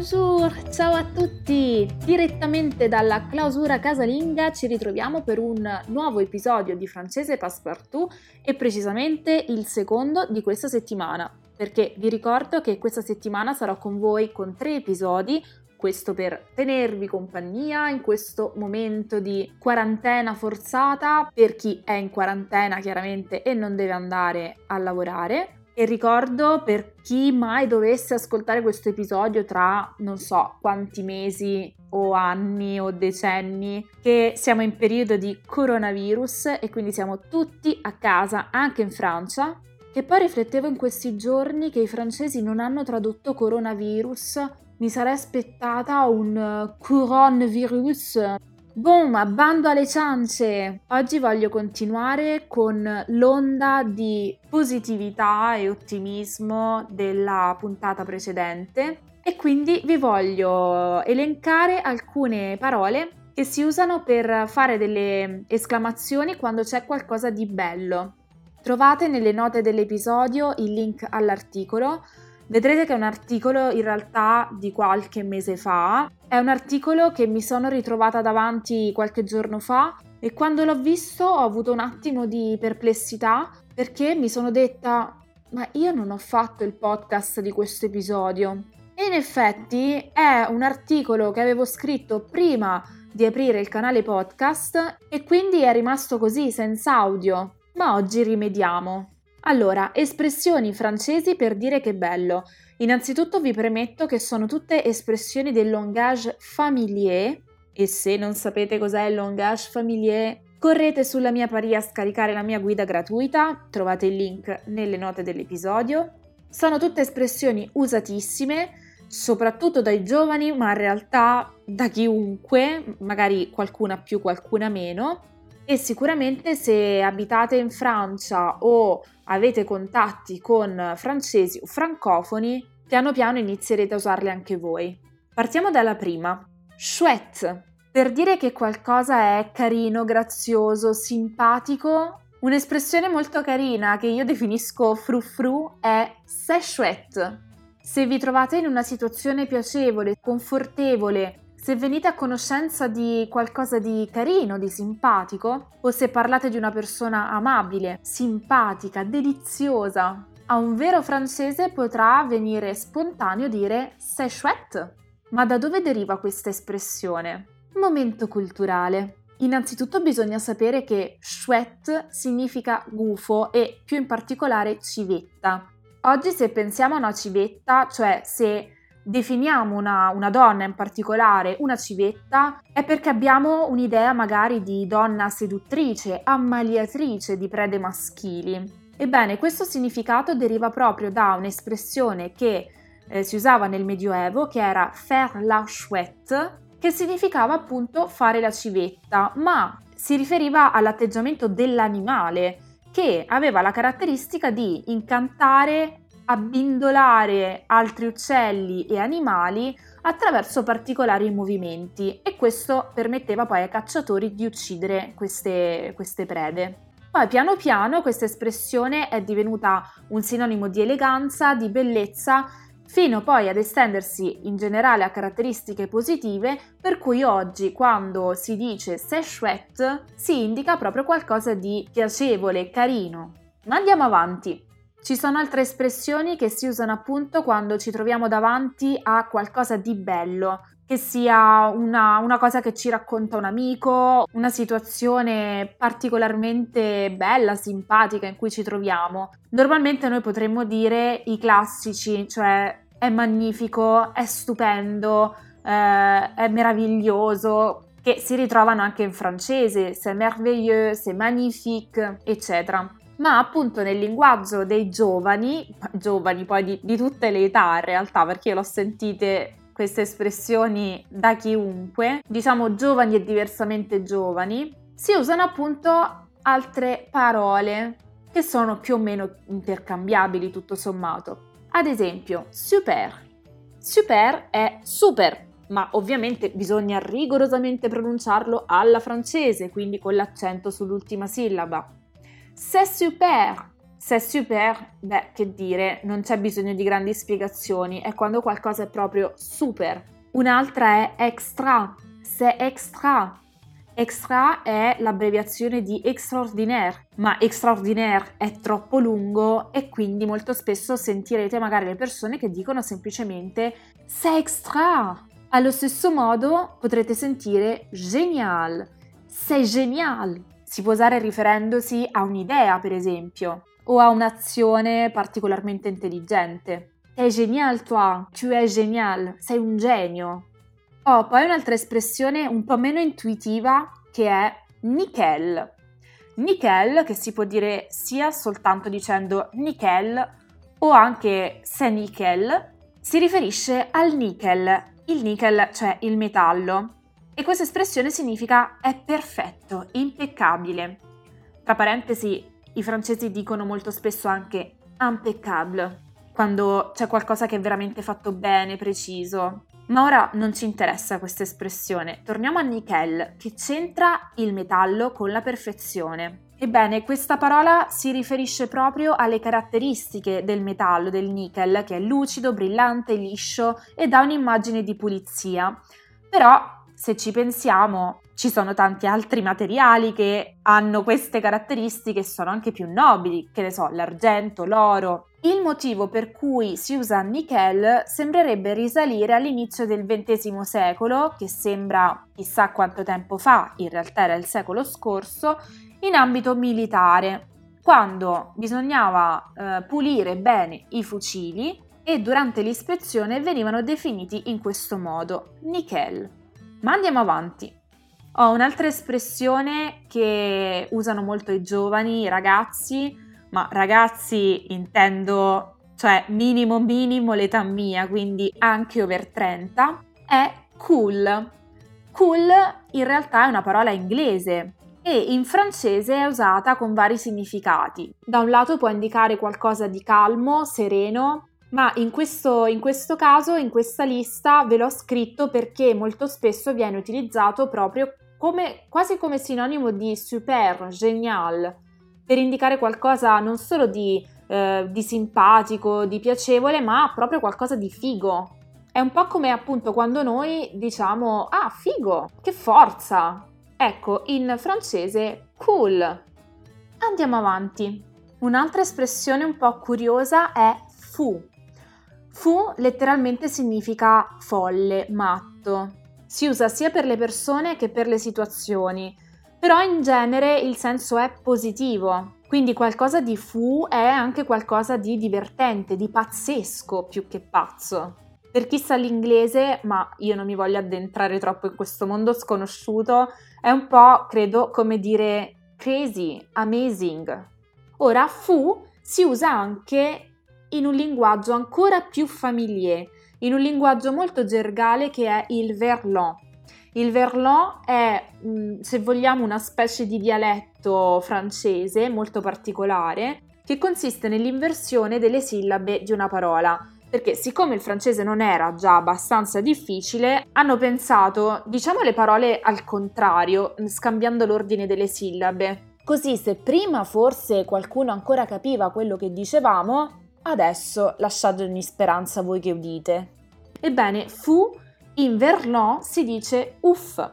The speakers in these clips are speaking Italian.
Bonjour, ciao a tutti! Direttamente dalla clausura casalinga ci ritroviamo per un nuovo episodio di Francese Passepartout e precisamente il secondo di questa settimana, perché vi ricordo che questa settimana sarò con voi con tre episodi, questo per tenervi compagnia in questo momento di quarantena forzata. Per chi è in quarantena chiaramente e non deve andare a lavorare e ricordo per chi mai dovesse ascoltare questo episodio tra non so quanti mesi o anni o decenni che siamo in periodo di coronavirus e quindi siamo tutti a casa anche in Francia. E poi riflettevo in questi giorni che i francesi non hanno tradotto coronavirus. Mi sarei aspettata un coronavirus Boom, bando alle ciance! Oggi voglio continuare con l'onda di positività e ottimismo della puntata precedente e quindi vi voglio elencare alcune parole che si usano per fare delle esclamazioni quando c'è qualcosa di bello. Trovate nelle note dell'episodio il link all'articolo Vedrete che è un articolo in realtà di qualche mese fa, è un articolo che mi sono ritrovata davanti qualche giorno fa e quando l'ho visto ho avuto un attimo di perplessità perché mi sono detta ma io non ho fatto il podcast di questo episodio. E in effetti è un articolo che avevo scritto prima di aprire il canale podcast e quindi è rimasto così senza audio. Ma oggi rimediamo. Allora, espressioni francesi per dire che bello. Innanzitutto vi premetto che sono tutte espressioni del langage familier e se non sapete cos'è il langage familier, correte sulla mia pari a scaricare la mia guida gratuita, trovate il link nelle note dell'episodio. Sono tutte espressioni usatissime, soprattutto dai giovani, ma in realtà da chiunque, magari qualcuna più, qualcuna meno. E sicuramente se abitate in Francia o avete contatti con francesi o francofoni, piano piano inizierete a usarle anche voi. Partiamo dalla prima. Chouette. Per dire che qualcosa è carino, grazioso, simpatico, un'espressione molto carina che io definisco frufru è c'est chouette. Se vi trovate in una situazione piacevole, confortevole, se venite a conoscenza di qualcosa di carino, di simpatico, o se parlate di una persona amabile, simpatica, deliziosa, a un vero francese potrà venire spontaneo dire c'est chouette. Ma da dove deriva questa espressione? Momento culturale. Innanzitutto bisogna sapere che chouette significa gufo e più in particolare civetta. Oggi se pensiamo a una civetta, cioè se definiamo una, una, donna in particolare una civetta è perché abbiamo un'idea magari di donna seduttrice, ammaliatrice di prede maschili. Ebbene, questo significato deriva proprio da un'espressione che eh, si usava nel Medioevo, che era faire la chouette, che significava appunto fare la civetta, ma si riferiva all'atteggiamento dell'animale che aveva la caratteristica di incantare abbindolare altri uccelli e animali attraverso particolari movimenti e questo permetteva poi ai cacciatori di uccidere queste, queste prede. Poi piano piano questa espressione è divenuta un sinonimo di eleganza, di bellezza, fino poi ad estendersi in generale a caratteristiche positive, per cui oggi quando si dice c'est chouette si indica proprio qualcosa di piacevole, carino. Ma andiamo avanti. Ci sono altre espressioni che si usano appunto quando ci troviamo davanti a qualcosa di bello, che sia una, una, cosa che ci racconta un amico, una situazione particolarmente bella, simpatica in cui ci troviamo. Normalmente noi potremmo dire i classici, cioè è magnifico, è stupendo, eh, è meraviglioso, che si ritrovano anche in francese, c'est merveilleux, c'est magnifique, eccetera ma appunto nel linguaggio dei giovani, giovani poi di, di tutte le età in realtà, perché l'ho sentite queste espressioni da chiunque, diciamo giovani e diversamente giovani, si usano appunto altre parole che sono più o meno intercambiabili tutto sommato. Ad esempio, super. Super è super, ma ovviamente bisogna rigorosamente pronunciarlo alla francese, quindi con l'accento sull'ultima sillaba. C'est super! C'est super, beh, che dire, non c'è bisogno di grandi spiegazioni, è quando qualcosa è proprio super. Un'altra è extra, c'est extra. Extra è l'abbreviazione di extraordinaire, ma extraordinaire è troppo lungo e quindi molto spesso sentirete magari le persone che dicono semplicemente c'est extra. Allo stesso modo potrete sentire génial, c'est génial. Si può usare riferendosi a un'idea, per esempio, o a un'azione particolarmente intelligente. È génial toi, tu es génial, sei un genio. Oh, poi un'altra espressione un po' meno intuitiva che è nickel. Nickel, che si può dire sia soltanto dicendo nickel o anche se nickel, si riferisce al nickel, il nickel, cioè il metallo. E questa espressione significa è perfetto, impeccabile. Tra parentesi, i francesi dicono molto spesso anche impeccable, quando c'è qualcosa che è veramente fatto bene, preciso. Ma ora non ci interessa questa espressione, torniamo a nickel, che c'entra il metallo con la perfezione. Ebbene, questa parola si riferisce proprio alle caratteristiche del metallo, del nickel, che è lucido, brillante, liscio e dà un'immagine di pulizia. Però se ci pensiamo, ci sono tanti altri materiali che hanno queste caratteristiche e sono anche più nobili, che ne so, l'argento, l'oro. Il motivo per cui si usa nickel sembrerebbe risalire all'inizio del XX secolo, che sembra chissà quanto tempo fa, in realtà era il secolo scorso, in ambito militare, quando bisognava eh, pulire bene i fucili e durante l'ispezione venivano definiti in questo modo, nickel. Ma andiamo avanti. Ho un'altra espressione che usano molto i giovani, i ragazzi, ma ragazzi intendo, cioè minimo minimo l'età mia, quindi anche over 30, è cool. Cool in realtà è una parola inglese e in francese è usata con vari significati. Da un lato può indicare qualcosa di calmo, sereno, ma in questo, in questo caso, in questa lista, ve l'ho scritto perché molto spesso viene utilizzato proprio come, quasi come sinonimo di super, genial, per indicare qualcosa non solo di, eh, di simpatico, di piacevole, ma proprio qualcosa di figo. È un po' come appunto quando noi diciamo ah figo, che forza. Ecco, in francese cool. Andiamo avanti. Un'altra espressione un po' curiosa è fou. Fu letteralmente significa folle, matto. Si usa sia per le persone che per le situazioni, però in genere il senso è positivo. Quindi qualcosa di fu è anche qualcosa di divertente, di pazzesco più che pazzo. Per chi sa l'inglese, ma io non mi voglio addentrare troppo in questo mondo sconosciuto, è un po', credo, come dire crazy, amazing. Ora, fu si usa anche in un linguaggio ancora più familier, in un linguaggio molto gergale che è il verlan. Il verlan è, mm, se vogliamo, una specie di dialetto francese molto particolare che consiste nell'inversione delle sillabe di una parola. Perché siccome il francese non era già abbastanza difficile, hanno pensato, diciamo le parole al contrario, scambiando l'ordine delle sillabe. Così se prima forse qualcuno ancora capiva quello che dicevamo, Adesso lasciate ogni speranza voi che udite. Ebbene, fu in verlan si dice uff,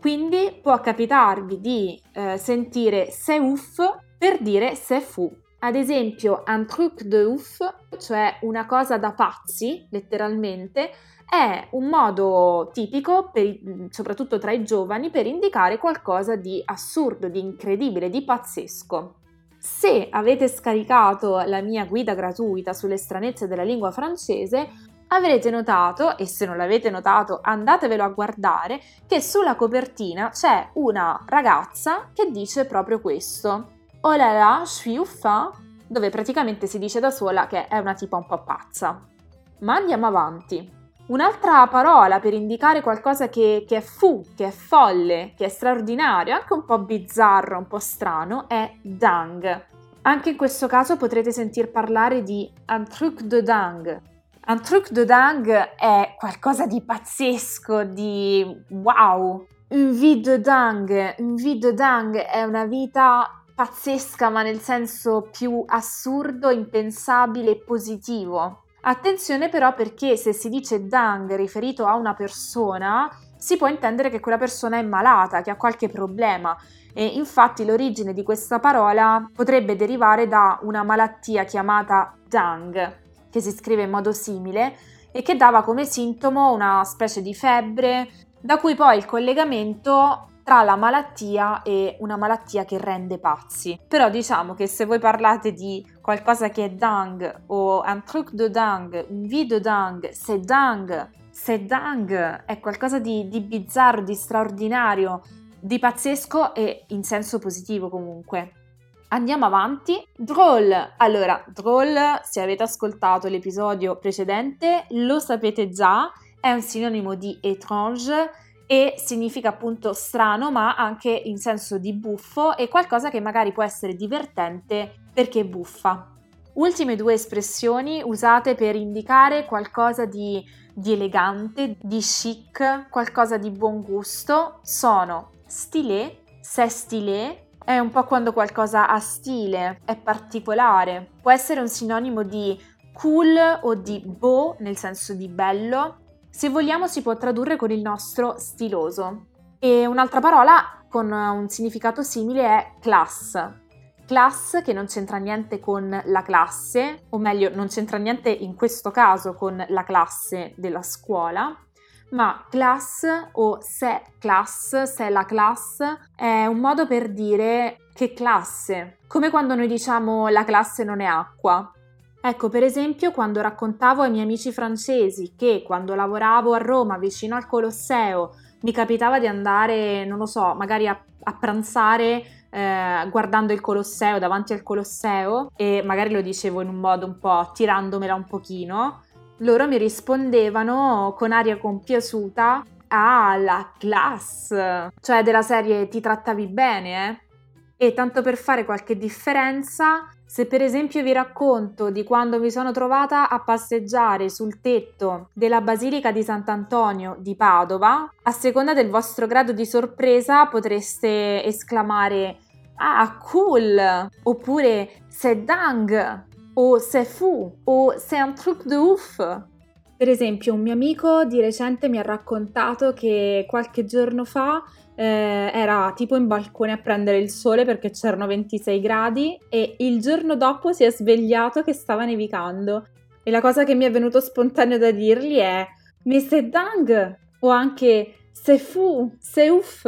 quindi può capitarvi di eh, sentire c'est ouf per dire c'est fou. Ad esempio, un truc de ouf, cioè una cosa da pazzi, letteralmente, è un modo tipico, per, soprattutto tra i giovani, per indicare qualcosa di assurdo, di incredibile, di pazzesco. Se avete scaricato la mia guida gratuita sulle stranezze della lingua francese, avrete notato, e se non l'avete notato andatevelo a guardare, che sulla copertina c'è una ragazza che dice proprio questo. Oh là là, je suis uffa, dove praticamente si dice da sola che è una tipa un po' pazza. Ma andiamo avanti. Un'altra parola per indicare qualcosa che, che, è fu, che è folle, che è straordinario, anche un po' bizzarro, un po' strano, è dang. Anche in questo caso potrete sentir parlare di un truc de dang. Un truc de dang è qualcosa di pazzesco, di wow. Un vie de dang, un vie de dang è una vita pazzesca, ma nel senso più assurdo, impensabile e positivo. Attenzione però perché se si dice dang riferito a una persona, si può intendere che quella persona è malata, che ha qualche problema. E infatti l'origine di questa parola potrebbe derivare da una malattia chiamata Dang, che si scrive in modo simile e che dava come sintomo una specie di febbre, da cui poi il collegamento tra la malattia e una malattia che rende pazzi. Però diciamo che se voi parlate di qualcosa che è dang o un truc de dang, un video dang, c'est dang, c'est dang, è qualcosa di, di bizzarro, di straordinario, di pazzesco e in senso positivo comunque. Andiamo avanti. Droll. Allora, droll, se avete ascoltato l'episodio precedente, lo sapete già, è un sinonimo di étrange e significa appunto strano, ma anche in senso di buffo e qualcosa che magari può essere divertente perché è buffa. Ultime due espressioni usate per indicare qualcosa di, di elegante, di chic, qualcosa di buon gusto sono stylé, c'est stylé, è un po' quando qualcosa ha stile, è particolare. Può essere un sinonimo di cool o di beau, nel senso di bello. Se vogliamo si può tradurre con il nostro stiloso. E un'altra parola con un significato simile è class. Class che non c'entra niente con la classe, o meglio non c'entra niente in questo caso con la classe della scuola, ma class o se class, se la class, è un modo per dire che classe, come quando noi diciamo la classe non è acqua. Ecco, per esempio, quando raccontavo ai miei amici francesi che quando lavoravo a Roma vicino al Colosseo mi capitava di andare, non lo so, magari a, a pranzare eh, guardando il Colosseo, davanti al Colosseo, e magari lo dicevo in un modo un po' tirandomela un pochino, loro mi rispondevano con aria compiaciuta ah, la class, cioè della serie ti trattavi bene, eh? E tanto per fare qualche differenza, se per esempio vi racconto di quando mi sono trovata a passeggiare sul tetto della Basilica di Sant'Antonio di Padova, a seconda del vostro grado di sorpresa potreste esclamare Ah, cool! Oppure c'est dingue! o c'est fou o c'est un truc de ouf. Per esempio, un mio amico di recente mi ha raccontato che qualche giorno fa eh, era tipo in balcone a prendere il sole perché c'erano 26 gradi e il giorno dopo si è svegliato che stava nevicando. E la cosa che mi è venuto spontaneo da dirgli è Mais c'est dingue! O anche C'est fou! C'est ouf!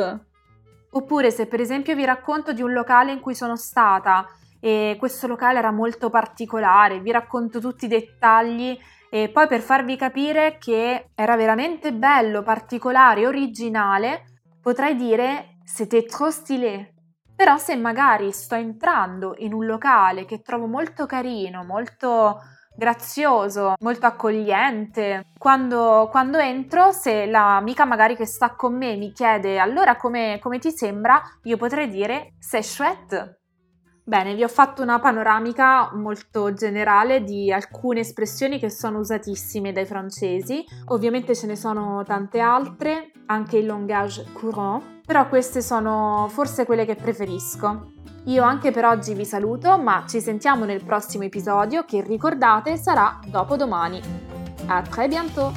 Oppure se per esempio vi racconto di un locale in cui sono stata e questo locale era molto particolare, vi racconto tutti i dettagli e poi per farvi capire che era veramente bello, particolare, originale, potrei dire c'était trop stylé. Però se magari sto entrando in un locale che trovo molto carino, molto grazioso, molto accogliente. Quando, quando, entro, se l'amica magari che sta con me mi chiede allora come, come ti sembra, io potrei dire c'est chouette. Bene, vi ho fatto una panoramica molto generale di alcune espressioni che sono usatissime dai francesi, ovviamente ce ne sono tante altre, anche il langage courant, però queste sono forse quelle che preferisco. Io anche per oggi vi saluto, ma ci sentiamo nel prossimo episodio che ricordate sarà dopodomani. A très bientôt!